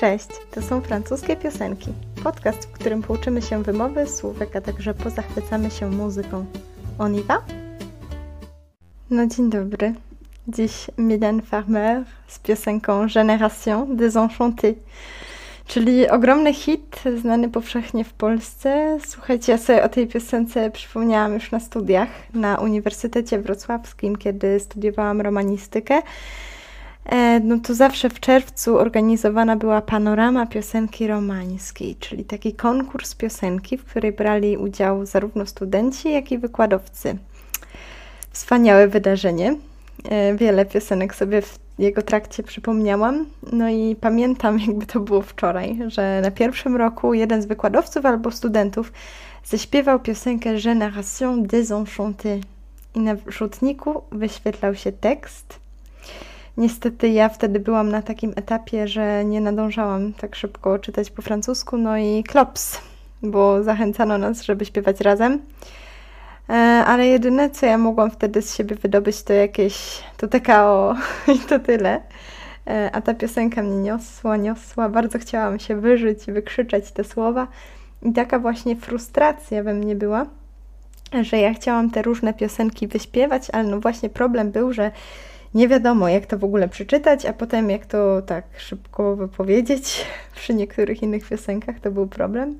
Cześć, to są francuskie piosenki. Podcast, w którym pouczymy się wymowy słówek, a także pozachwycamy się muzyką. On y va? No dzień dobry. Dziś Mylène Farmer z piosenką Génération Désenchantée, czyli ogromny hit znany powszechnie w Polsce. Słuchajcie, ja sobie o tej piosence przypomniałam już na studiach na Uniwersytecie Wrocławskim, kiedy studiowałam romanistykę. E, no to zawsze w czerwcu organizowana była panorama piosenki romańskiej, czyli taki konkurs piosenki, w której brali udział zarówno studenci, jak i wykładowcy. Wspaniałe wydarzenie. E, wiele piosenek sobie w jego trakcie przypomniałam. No i pamiętam, jakby to było wczoraj, że na pierwszym roku jeden z wykładowców albo studentów zaśpiewał piosenkę Génération désenchantée i na rzutniku wyświetlał się tekst Niestety ja wtedy byłam na takim etapie, że nie nadążałam tak szybko czytać po francusku, no i klops, bo zachęcano nas, żeby śpiewać razem. E, ale jedyne, co ja mogłam wtedy z siebie wydobyć, to jakieś to TKO i to tyle. E, a ta piosenka mnie niosła, niosła. Bardzo chciałam się wyżyć, wykrzyczeć te słowa. I taka właśnie frustracja we mnie była, że ja chciałam te różne piosenki wyśpiewać, ale no właśnie problem był, że nie wiadomo, jak to w ogóle przeczytać, a potem jak to tak szybko wypowiedzieć. Przy niektórych innych piosenkach to był problem.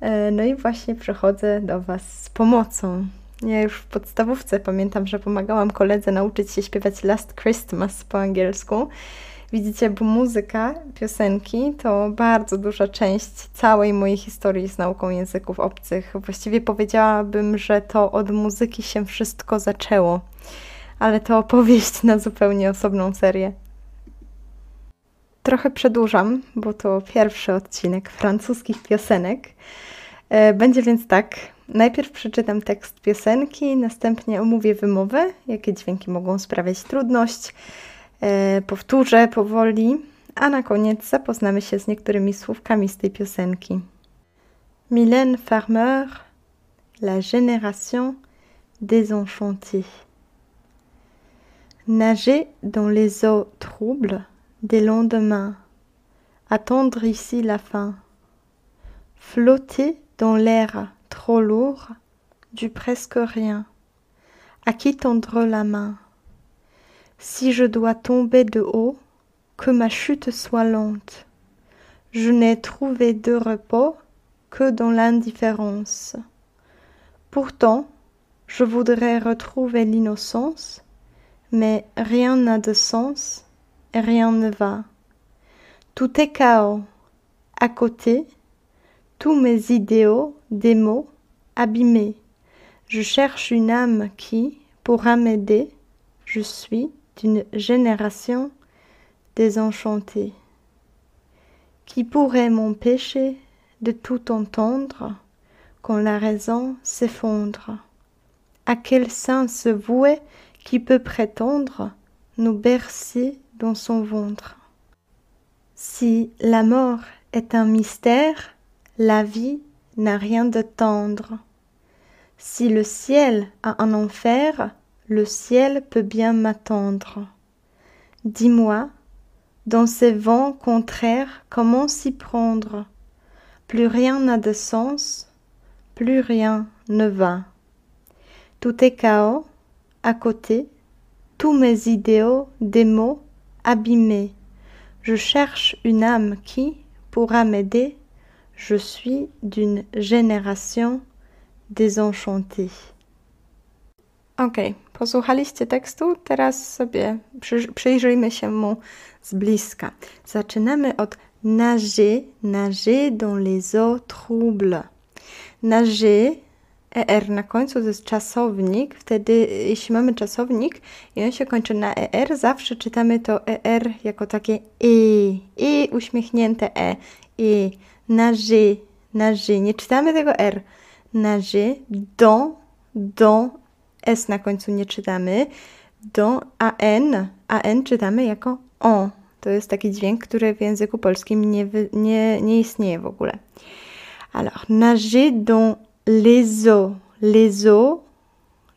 E, no i właśnie przychodzę do Was z pomocą. Ja już w podstawówce pamiętam, że pomagałam koledze nauczyć się śpiewać Last Christmas po angielsku. Widzicie, bo muzyka, piosenki to bardzo duża część całej mojej historii z nauką języków obcych. Właściwie powiedziałabym, że to od muzyki się wszystko zaczęło ale to opowieść na zupełnie osobną serię. Trochę przedłużam, bo to pierwszy odcinek francuskich piosenek. E, będzie więc tak. Najpierw przeczytam tekst piosenki, następnie omówię wymowę, jakie dźwięki mogą sprawiać trudność, e, powtórzę powoli, a na koniec zapoznamy się z niektórymi słówkami z tej piosenki. Mylène Farmer, La génération désenchantée. Nager dans les eaux troubles des lendemains, attendre ici la fin, flotter dans l'air trop lourd du presque rien, à qui tendre la main? Si je dois tomber de haut, que ma chute soit lente. Je n'ai trouvé de repos que dans l'indifférence. Pourtant, je voudrais retrouver l'innocence mais rien n'a de sens rien ne va. Tout est chaos. À côté, tous mes idéaux, des mots, abîmés. Je cherche une âme qui pourra m'aider. Je suis d'une génération désenchantée. Qui pourrait m'empêcher de tout entendre quand la raison s'effondre? À quel sens vouer qui peut prétendre nous bercer dans son ventre. Si la mort est un mystère, la vie n'a rien de tendre. Si le ciel a un enfer, le ciel peut bien m'attendre. Dis-moi, dans ces vents contraires, comment s'y prendre? Plus rien n'a de sens, plus rien ne va. Tout est chaos, à côté, tous mes idéaux, des mots abîmés. Je cherche une âme qui pourra m'aider. Je suis d'une génération désenchantée. Ok, posłuchaliście tekstu, teraz sobie przyjrzyjmy się mu z bliska. Zaczynamy od nager, nager dans les eaux troubles. Nager ER na końcu to jest czasownik. Wtedy, jeśli mamy czasownik i on się kończy na ER, zawsze czytamy to ER jako takie i, i uśmiechnięte E, i, na ży, na ży. Nie czytamy tego R. Na ży, do, do, S na końcu nie czytamy. Do, a N, a N czytamy jako O. To jest taki dźwięk, który w języku polskim nie, nie, nie istnieje w ogóle. Alors, nager dans les eaux,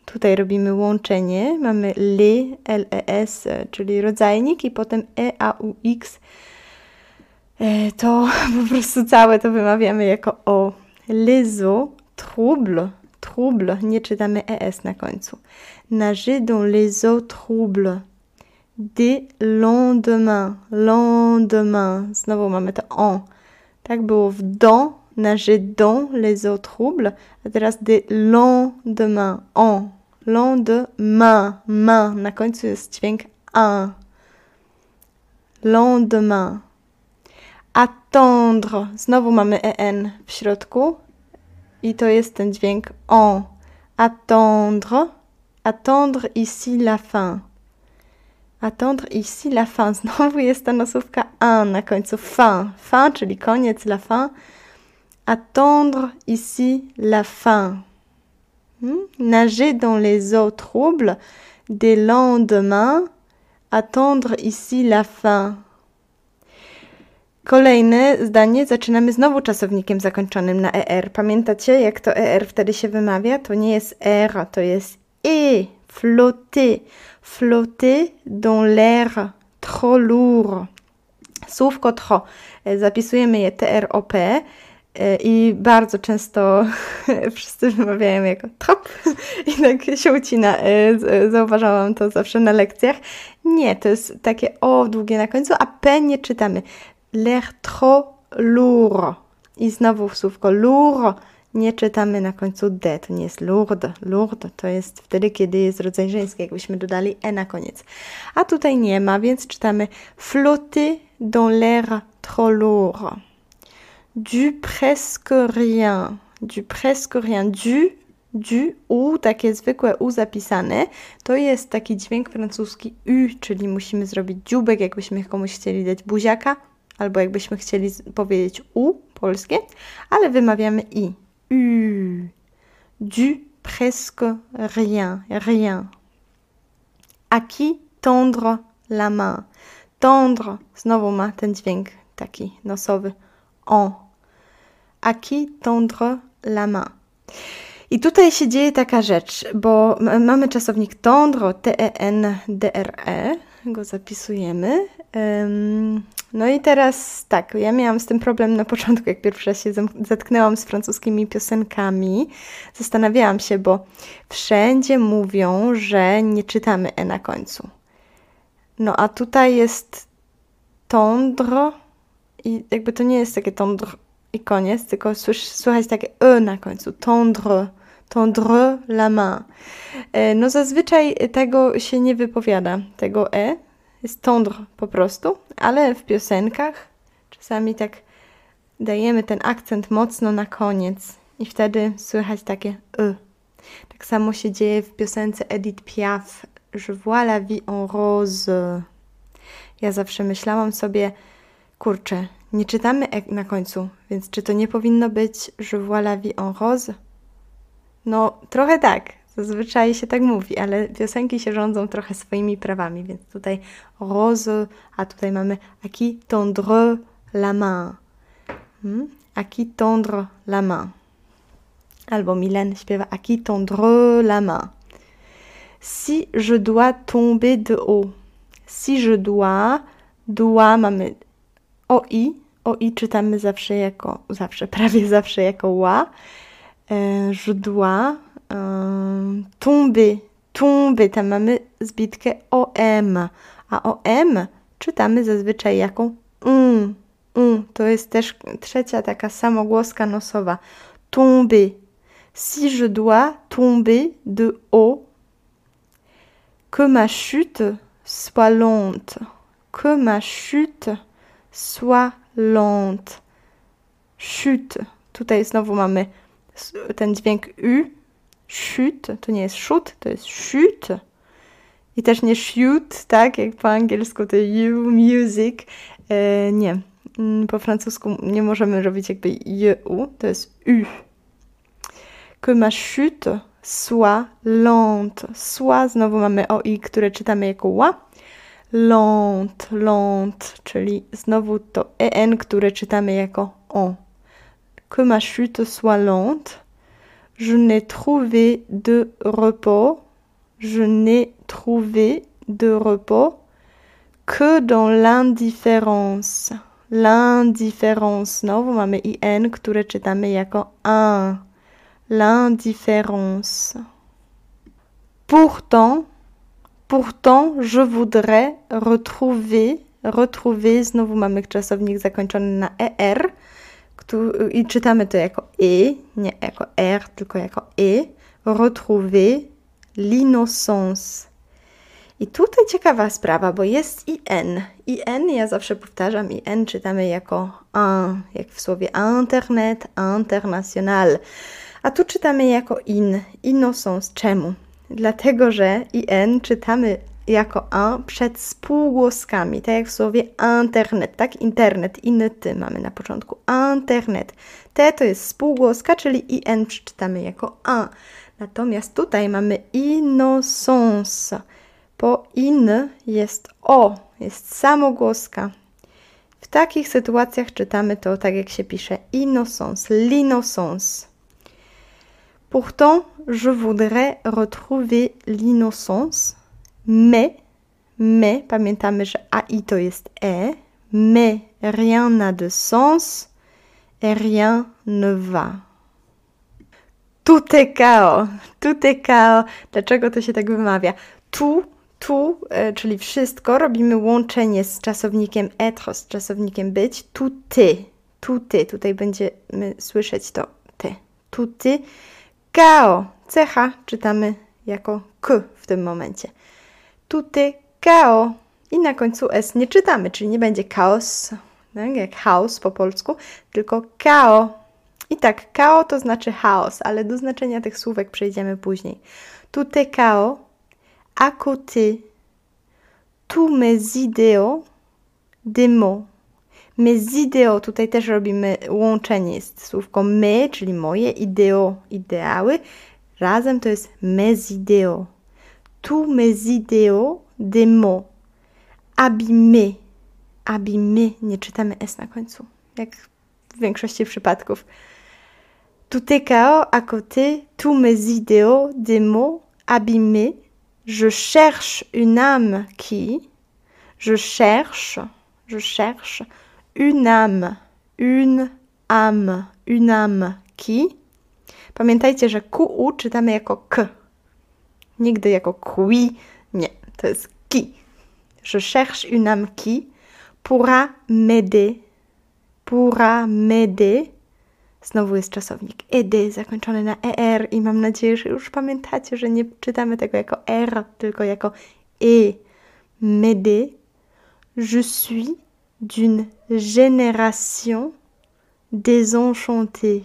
tutaj robimy łączenie, mamy les, czyli rodzajnik i potem e, a, u, x, e, to po prostu całe to wymawiamy jako o. Les eaux troubles, trouble, nie czytamy es na końcu. Nager dans les eaux troubles. Des lendemains, lendemain. Znowu mamy to on. Tak było w don, nager dans les eaux troubles, a teraz des lendemains, en. Lendemain, main. Na końcu jest dźwięk un. Lendemain. Attendre. Znowu mamy en w środku i to jest ten dźwięk en. Attendre. Attendre ici la fin. Attendre ici la fin. Znowu jest ta nosówka un na końcu. Fin. Fin, czyli koniec, la fin. Attendre ici la fin. Hmm? Nager dans les eaux troubles des lendemains. Attendre ici la fin. Kolejne zdanie zaczynamy znowu czasownikiem zakończonym na er. Pamiętacie, jak to er wtedy się wymawia? To nie jest er, to jest e. Flotter. Flotter dans l'air trop lourd. Słówko tro. Zapisujemy je TROP i bardzo często wszyscy wymawiają jako trop i tak się ucina. Zauważałam to zawsze na lekcjach. Nie, to jest takie o długie na końcu, a P nie czytamy l'air trop lourd. I znowu słówko lourd nie czytamy na końcu D, to nie jest lourd. Lourd to jest wtedy, kiedy jest rodzaj żeński, jakbyśmy dodali E na koniec. A tutaj nie ma, więc czytamy flotter dans l'air trop lourd. Du presque rien. Du presque rien. Du, du, u, takie zwykłe u zapisane, to jest taki dźwięk francuski u, czyli musimy zrobić dziubek, jakbyśmy komuś chcieli dać buziaka, albo jakbyśmy chcieli powiedzieć u, polskie, ale wymawiamy i. U. Du presque rien, rien. À qui tendre la main? Tendre, znowu ma ten dźwięk taki nosowy. En. À qui tendre la main? I tutaj się dzieje taka rzecz, bo mamy czasownik tendre, T-E-N-D-R-E, go zapisujemy. No i teraz tak, ja miałam z tym problem na początku, jak pierwszy raz się zetknęłam z francuskimi piosenkami. Zastanawiałam się, bo wszędzie mówią, że nie czytamy e na końcu. No a tutaj jest tendre i jakby to nie jest takie tendre i koniec, tylko słychać takie e na końcu, tendre, tendre la main. E, no zazwyczaj tego się nie wypowiada, tego e, jest tendre po prostu, ale w piosenkach czasami tak dajemy ten akcent mocno na koniec i wtedy słychać takie y. Tak samo się dzieje w piosence Edith Piaf Je vois la vie en rose. Ja zawsze myślałam sobie, kurczę, nie czytamy na końcu, więc czy to nie powinno być Je vois la vie en rose? No, trochę tak. Zazwyczaj się tak mówi, ale piosenki się rządzą trochę swoimi prawami, więc tutaj rose, a tutaj mamy à qui tendre la main. Hmm? À qui tendre la main. Albo Mylène śpiewa à qui tendre la main. Si je dois tomber de haut. Si je dois, dois mamy oi. Oi czytamy zawsze jako, zawsze, prawie zawsze jako ła. E, je dois tomber, tomber, tam mamy zbitkę OM, a OM czytamy zazwyczaj jako um, um. To jest też trzecia taka samogłoska nosowa. Tomber. Si je dois tomber de haut, que ma chute soit lente. Que ma chute soit lente. Chute. Tutaj znowu mamy ten dźwięk U chute, to nie jest shoot, to jest chute. I też nie shoot, tak, jak po angielsku to you, music. E, nie, mm, po francusku nie możemy robić jakby u, to jest u. Que ma chute soit lente. Soit, znowu mamy oi, które czytamy jako ła. Lente, lente, czyli znowu to en, które czytamy jako on. Que ma chute soit lente je n'ai trouvé de repos, je n'ai trouvé de repos que dans l'indifférence. L'indifférence. Znowu mamy in, które czytamy jako un. L'indifférence. Pourtant, pourtant, je voudrais retrouver, retrouver, znowu mamy czasownik zakończony na er, i czytamy to jako e, nie jako r, tylko jako e. Retrouver l'innocence. I tutaj ciekawa sprawa, bo jest in. In, ja zawsze powtarzam, in czytamy jako un, jak w słowie internet, international. A tu czytamy jako in, innocence. Czemu? Dlatego, że in czytamy jako a przed spółgłoskami, tak jak w słowie internet, tak? Internet, inny ty mamy na początku. Internet. T to jest spółgłoska, czyli in przeczytamy jako a. Natomiast tutaj mamy innocence. Po in jest o, jest samogłoska. W takich sytuacjach czytamy to tak, jak się pisze innocence, l'innocence. Pourtant, je voudrais retrouver l'innocence mais, mais, pamiętamy, że AI to jest E, mais rien n'a de sens et rien ne va. Tout est chaos, tout est chaos. Dlaczego to się tak wymawia? Tu, tu, e, czyli wszystko, robimy łączenie z czasownikiem être, z czasownikiem być. Tu ty, tu ty. Tutaj będziemy słyszeć to ty. Tu ty. Kao. Cecha czytamy jako k w tym momencie tuty kao. I na końcu S nie czytamy, czyli nie będzie chaos, tak, jak chaos po polsku, tylko kao. I tak, kao to znaczy chaos, ale do znaczenia tych słówek przejdziemy później. Tutte kao, à côté, tous mes idéaux, des mots. Idéaux, tutaj też robimy łączenie z słówką me, czyli moje, ideo, ideały. Razem to jest tous mes idéaux des mots. Abîmé. Abîmé. Nie czytamy S na końcu, jak w większości przypadków. Est chaos à côté, tous mes idéaux des mots abîmés. Je cherche une âme qui, je cherche, je cherche une âme, une âme, une âme qui. Pamiętajcie, że QU czytamy jako K. Nigdy jako qui. Nie, to jest qui. Je cherche une âme qui pourra m'aider. Pourra m'aider. Znowu jest czasownik aider zakończony na er i mam nadzieję, że już pamiętacie, że nie czytamy tego jako r, tylko jako e. M'aider. Je suis d'une génération désenchantée.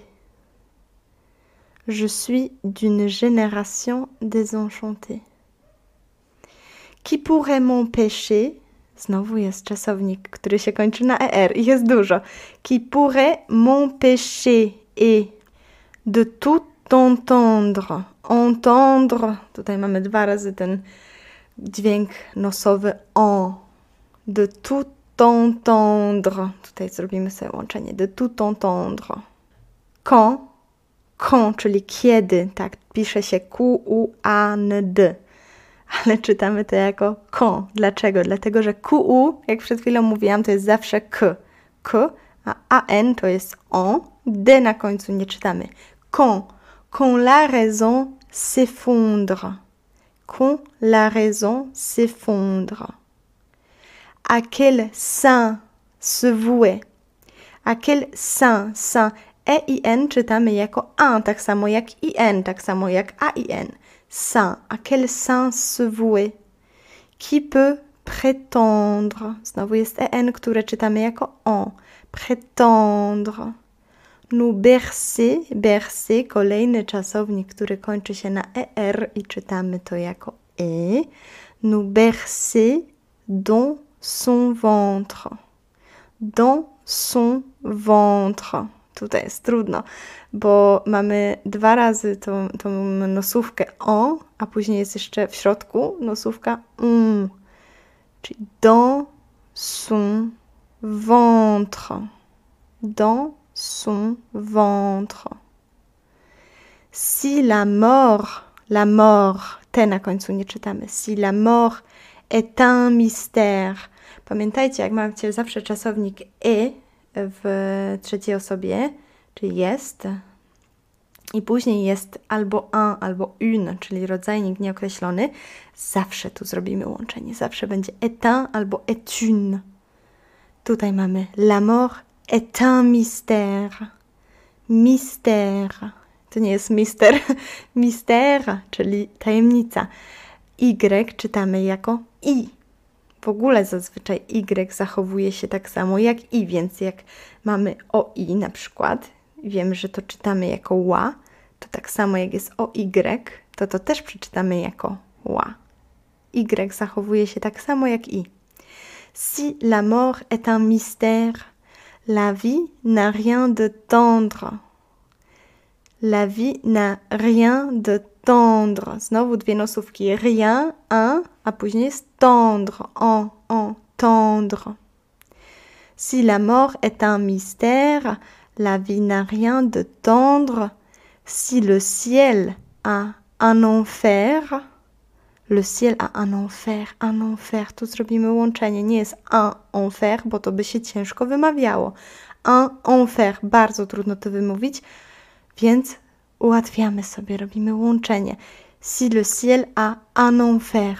Je suis d'une génération désenchantée. Qui pourrait m'empêcher? Znowu jest czasownik, który się kończy na er i jest dużo. Qui pourrait m'empêcher et de tout entendre. Entendre. Tutaj mamy dwa razy ten dźwięk nosowy en. De tout entendre. Tutaj zrobimy sobie łączenie. De tout entendre. Quand quand, czyli kiedy, tak, pisze się Q-U-A-N-D, ale czytamy to jako quand. Dlaczego? Dlatego, że Q-U, jak przed chwilą mówiłam, to jest zawsze K. K, a A-N to jest on, D na końcu nie czytamy. Quand, quand la raison s'effondre. Quand la raison s'effondre. À quel sein se vouer? À quel sein, sein e i n czytamy jako un, tak samo jak i n, tak samo jak a i n. Saint. À quel saint se vouer? Qui peut prétendre? Znowu jest en, które czytamy jako on. Prétendre. Nous bercer, bercer, kolejny czasownik, który kończy się na er i czytamy to jako e. Nous bercer dans son ventre. Dans son ventre. tutaj jest trudno, bo mamy dwa razy tą, tą nosówkę o, a później jest jeszcze w środku nosówka um, czyli dans son ventre. Dans son ventre. Si la mort, la mort, te na końcu nie czytamy. Si la mort est un mystère. Pamiętajcie, jak macie zawsze czasownik e w trzeciej osobie, czyli jest, i później jest albo un, albo une, czyli rodzajnik nieokreślony, zawsze tu zrobimy łączenie. Zawsze będzie est un albo est une. Tutaj mamy la mort est un mystère. Mystère. To nie jest mister, mystère, czyli tajemnica. Y czytamy jako i. W ogóle zazwyczaj Y zachowuje się tak samo jak i, więc jak mamy o i na przykład, wiemy, że to czytamy jako ła, to tak samo jak jest o y, to to też przeczytamy jako ła. Y zachowuje się tak samo jak i. Si la mort est un mystère, la vie n'a rien de tendre. La vie n'a rien de tendre. Znowu dwie nosówki. Rien, un, a później tendre, en, en, tendre. Si la mort est un mystère, la vie n'a rien de tendre. Si le ciel a un enfer, le ciel a un enfer, un enfer, tu zrobimy łączenie, nie jest un enfer, bo to by się ciężko wymawiało. Un enfer, bardzo trudno to wymówić, więc ułatwiamy sobie, robimy łączenie. Si le ciel a un enfer,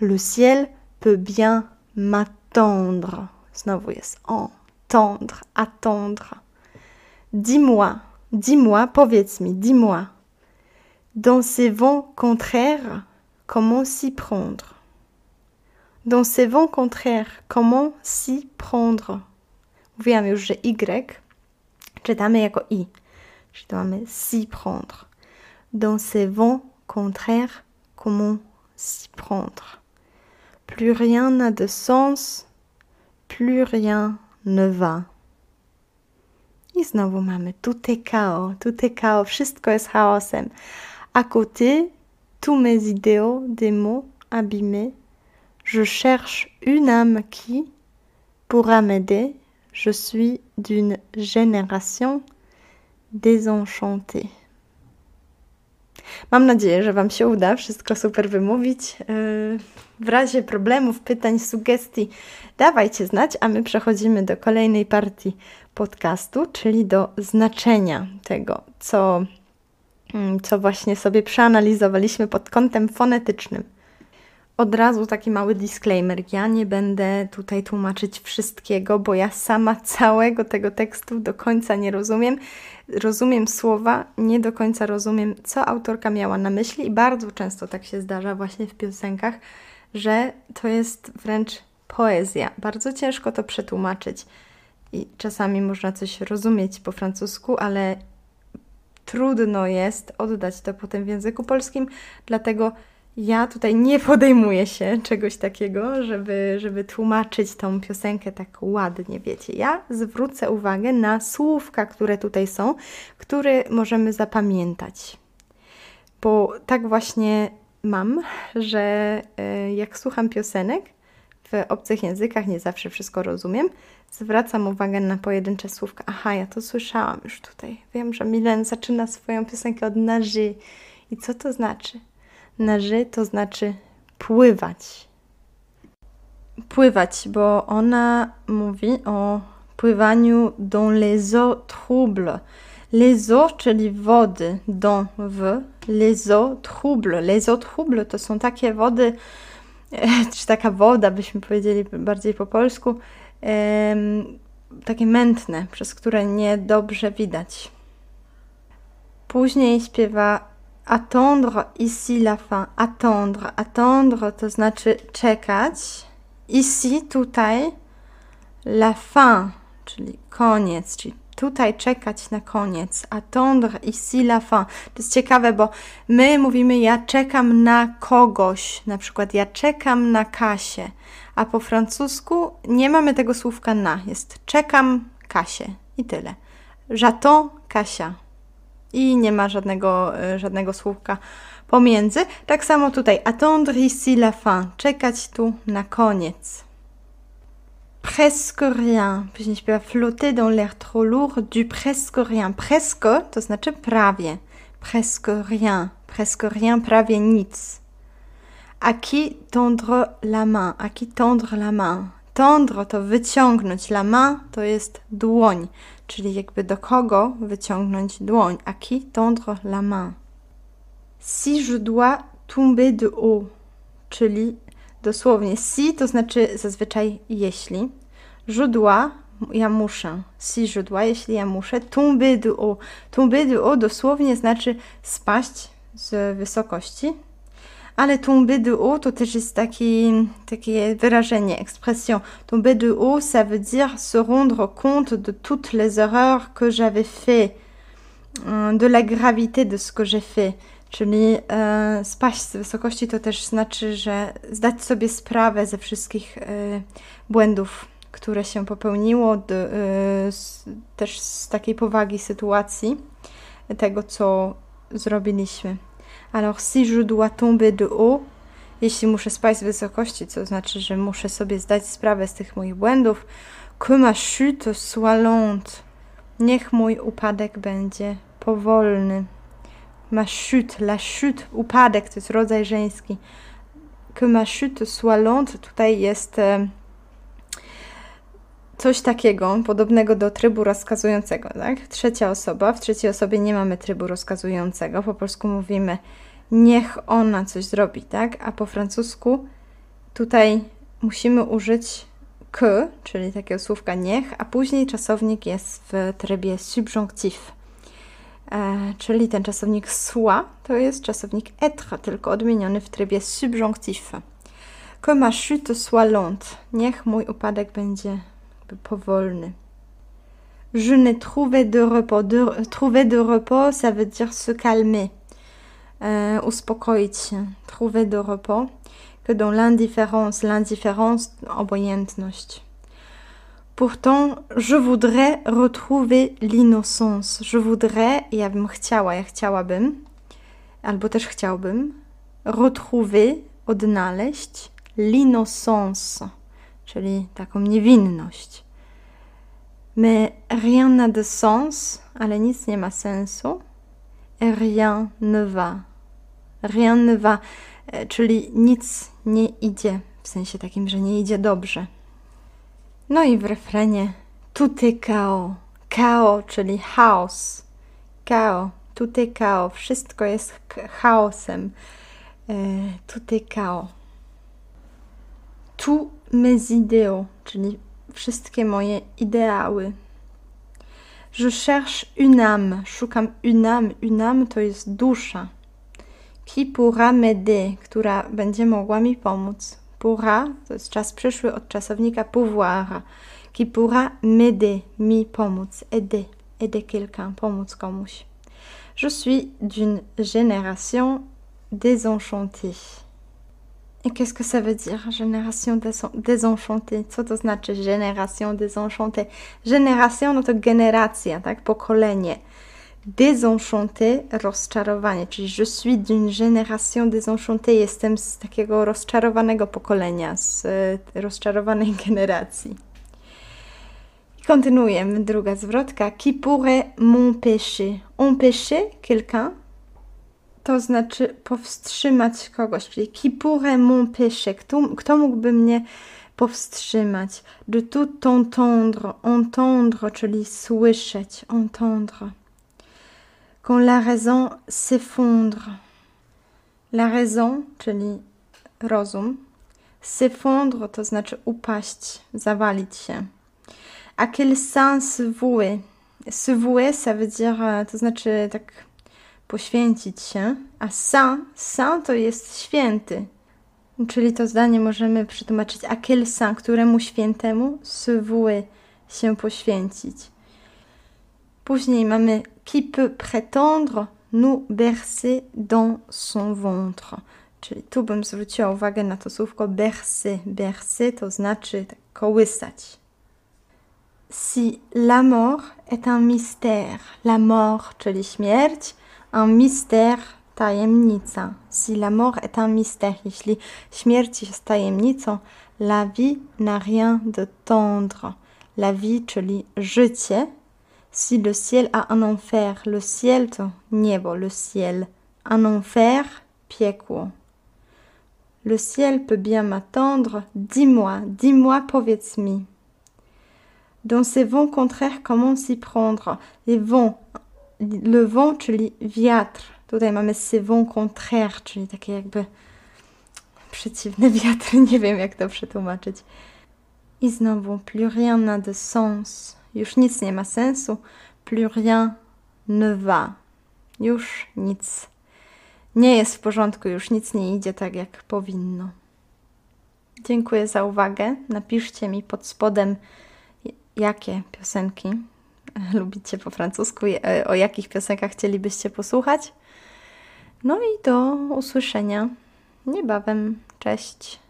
le ciel peut bien m'attendre. Znowu jest entendre, attendre. Dis-moi, dis-moi, powiedz mi, dis-moi. Dans ces vents contraires, comment s'y prendre? Dans ces vents contraires, comment s'y prendre? Mówiłam już, że Y czytamy jako I. Czyli to mamy s'y prendre. Dans ces vents contraires, comment s'y prendre? Plus rien n'a de sens, plus rien ne va. I mamy tout est chaos, tout est chaos, wszystko jest chaosem. À côté, tous mes idéaux, des mots abîmés, je cherche une âme qui pourra m'aider. Je suis d'une génération désenchantée. Mam nadzieję, że Wam się uda wszystko super wymówić. W razie problemów, pytań, sugestii, dawajcie znać, a my przechodzimy do kolejnej partii podcastu, czyli do znaczenia tego, co, mm, co właśnie sobie przeanalizowaliśmy pod kątem fonetycznym. Od razu taki mały disclaimer. Ja nie będę tutaj tłumaczyć wszystkiego, bo ja sama całego tego tekstu do końca nie rozumiem. Rozumiem słowa, nie do końca rozumiem, co autorka miała na myśli, i bardzo często tak się zdarza właśnie w piosenkach, że to jest wręcz poezja. Bardzo ciężko to przetłumaczyć i czasami można coś rozumieć po francusku, ale trudno jest oddać to potem w języku polskim, dlatego ja tutaj nie podejmuję się czegoś takiego, żeby, żeby tłumaczyć tą piosenkę tak ładnie, wiecie. Ja zwrócę uwagę na słówka, które tutaj są, które możemy zapamiętać. Bo tak właśnie mam, że e, jak słucham piosenek w obcych językach, nie zawsze wszystko rozumiem, zwracam uwagę na pojedyncze słówka. Aha, ja to słyszałam już tutaj. Wiem, że Milen zaczyna swoją piosenkę od naży. I co to znaczy? Naży to znaczy pływać. Pływać, bo ona mówi o pływaniu dans les eaux troubles. Les eaux, czyli wody, dans, w, les eaux troubles. Les eaux troubles to są takie wody, czy taka woda, byśmy powiedzieli bardziej po polsku, takie mętne, przez które niedobrze widać. Później śpiewa attendre ici la fin. Attendre. Attendre to znaczy czekać. Ici, tutaj, la fin, czyli koniec, czyli tutaj czekać na koniec. Attendre ici la fin. To jest ciekawe, bo my mówimy ja czekam na kogoś, na przykład ja czekam na Kasię, a po francusku nie mamy tego słówka na. Jest czekam Kasię i tyle. J'attends Kasia. I nie ma żadnego, e, żadnego słówka pomiędzy. Tak samo tutaj attendre ici la fin. Czekać tu na koniec presque rien. Później śpiewa flotter dans l'air trop lourd du presque rien. Presque to znaczy prawie. Presque rien. Presque rien, prawie nic. À qui tendre la main? À qui tendre la main? Tendre to wyciągnąć, la main to jest dłoń, czyli jakby do kogo wyciągnąć dłoń. À qui tendre la main? Si je dois tomber de haut, czyli dosłownie si to znaczy zazwyczaj jeśli. Je dois, ja muszę. Si je dois, jeśli ja muszę. Tomber de haut. Tomber de haut dosłownie znaczy spaść z wysokości. Ale tomber de haut to też jest taki, takie wyrażenie, expression. Tomber de haut, ça veut dire se rendre compte de toutes les erreurs que j'avais fait, euh, de la gravité de ce que j'ai fait. Czyli e, spaść z wysokości to też znaczy, że zdać sobie sprawę ze wszystkich e, błędów, które się popełniło, do, e, z, też z takiej powagi sytuacji, tego co zrobiliśmy. Alors, si je dois tomber de haut, jeśli muszę spaść z wysokości, co znaczy, że muszę sobie zdać sprawę z tych moich błędów, que ma chute soit lente. Niech mój upadek będzie powolny. Ma chute, la chute, upadek to jest rodzaj żeński. Que ma chute soit lente, tutaj jest coś takiego, podobnego do trybu rozkazującego, tak? Trzecia osoba, w trzeciej osobie nie mamy trybu rozkazującego, po polsku mówimy niech ona coś zrobi, tak? A po francusku tutaj musimy użyć que, czyli takiego słówka niech, a później czasownik jest w trybie subjonctif. E, czyli ten czasownik soit to jest czasownik être, tylko odmieniony w trybie subjonctif. Que ma chute soit lente. Niech mój upadek będzie powolny. Je n'ai trouvé de repos. De, trouver de repos, ça veut dire se calmer. Euh, uspokoić się. Trouver de repos. Que dans l'indifférence. L'indifférence, obojętność. Pourtant, je voudrais retrouver l'innocence. Je voudrais, ja bym chciała, ja chciałabym, albo też chciałbym, retrouver, odnaleźć l'innocence, czyli taką niewinność. Mais rien n'a de sens, ale nic nie ma sensu. Et rien ne va. Rien ne va, e, czyli nic nie idzie, w sensie takim, że nie idzie dobrze. No i w refrenie tout est chaos. Chaos, czyli chaos. Chaos, tout est chaos. Wszystko jest chaosem. E, tout est chaos. Tous mes idéaux, czyli wszystkie moje ideały. Je cherche une âme. Szukam une âme. Une âme to jest dusza. Qui pourra m'aider, która będzie mogła mi pomóc. Pourra to jest czas przyszły od czasownika pouvoir. Qui pourra m'aider, mi pomóc. Aider, aider quelqu'un, pomóc komuś. Je suis d'une génération désenchantée. Et qu'est-ce que ça veut dire, génération désenchantée? Co to znaczy génération désenchantée? Génération no to generacja, tak? Pokolenie. Désenchanté, rozczarowanie, czyli je suis d'une génération désenchantée, jestem z takiego rozczarowanego pokolenia, z rozczarowanej generacji. I kontynuujemy, druga zwrotka. Qui pourrait m'empêcher? Empêcher quelqu'un to znaczy powstrzymać kogoś, czyli qui pourrait m'empêcher, kto, kto mógłby mnie powstrzymać. De tout entendre, entendre, czyli słyszeć, entendre. Quand la raison s'effondre. La raison, czyli rozum. S'effondre to znaczy upaść, zawalić się. A quel sens vouer? Se vouer, ça veut dire, to znaczy tak poświęcić się, a saint, saint to jest święty. Czyli to zdanie możemy przetłumaczyć a quel saint, któremu świętemu se vouer, się poświęcić. Później mamy qui peut prétendre nous bercer dans son ventre. Czyli tu bym zwróciła uwagę na to słówko bercer. Bercer to znaczy tak kołysać. Si la mort est un mystère, la mort, czyli śmierć, un mystère, tajemnica. Si la mort est un mystère, jeśli śmierć jest tajemnicą, la vie n'a rien de tendre. La vie, czyli życie. Si le ciel a un enfer, le ciel to niebo, le ciel. Un enfer, piekło. Le ciel peut bien m'attendre. Dis-moi, dis-moi, powiedz mi. Dans ces vents contraires, comment s'y prendre? Les vents, le vent, czyli wiatr. Tutaj mamy ces vents contraires, czyli takie jakby przeciwne wiatry. Nie wiem, jak to przetłumaczyć. I znowu, plus rien n'a de sens. Już nic nie ma sensu. Plus rien ne va. Już nic nie jest w porządku, już nic nie idzie tak, jak powinno. Dziękuję za uwagę. Napiszcie mi pod spodem, jakie piosenki lubicie po francusku, e, o jakich piosenkach chcielibyście posłuchać. No i do usłyszenia niebawem. Cześć.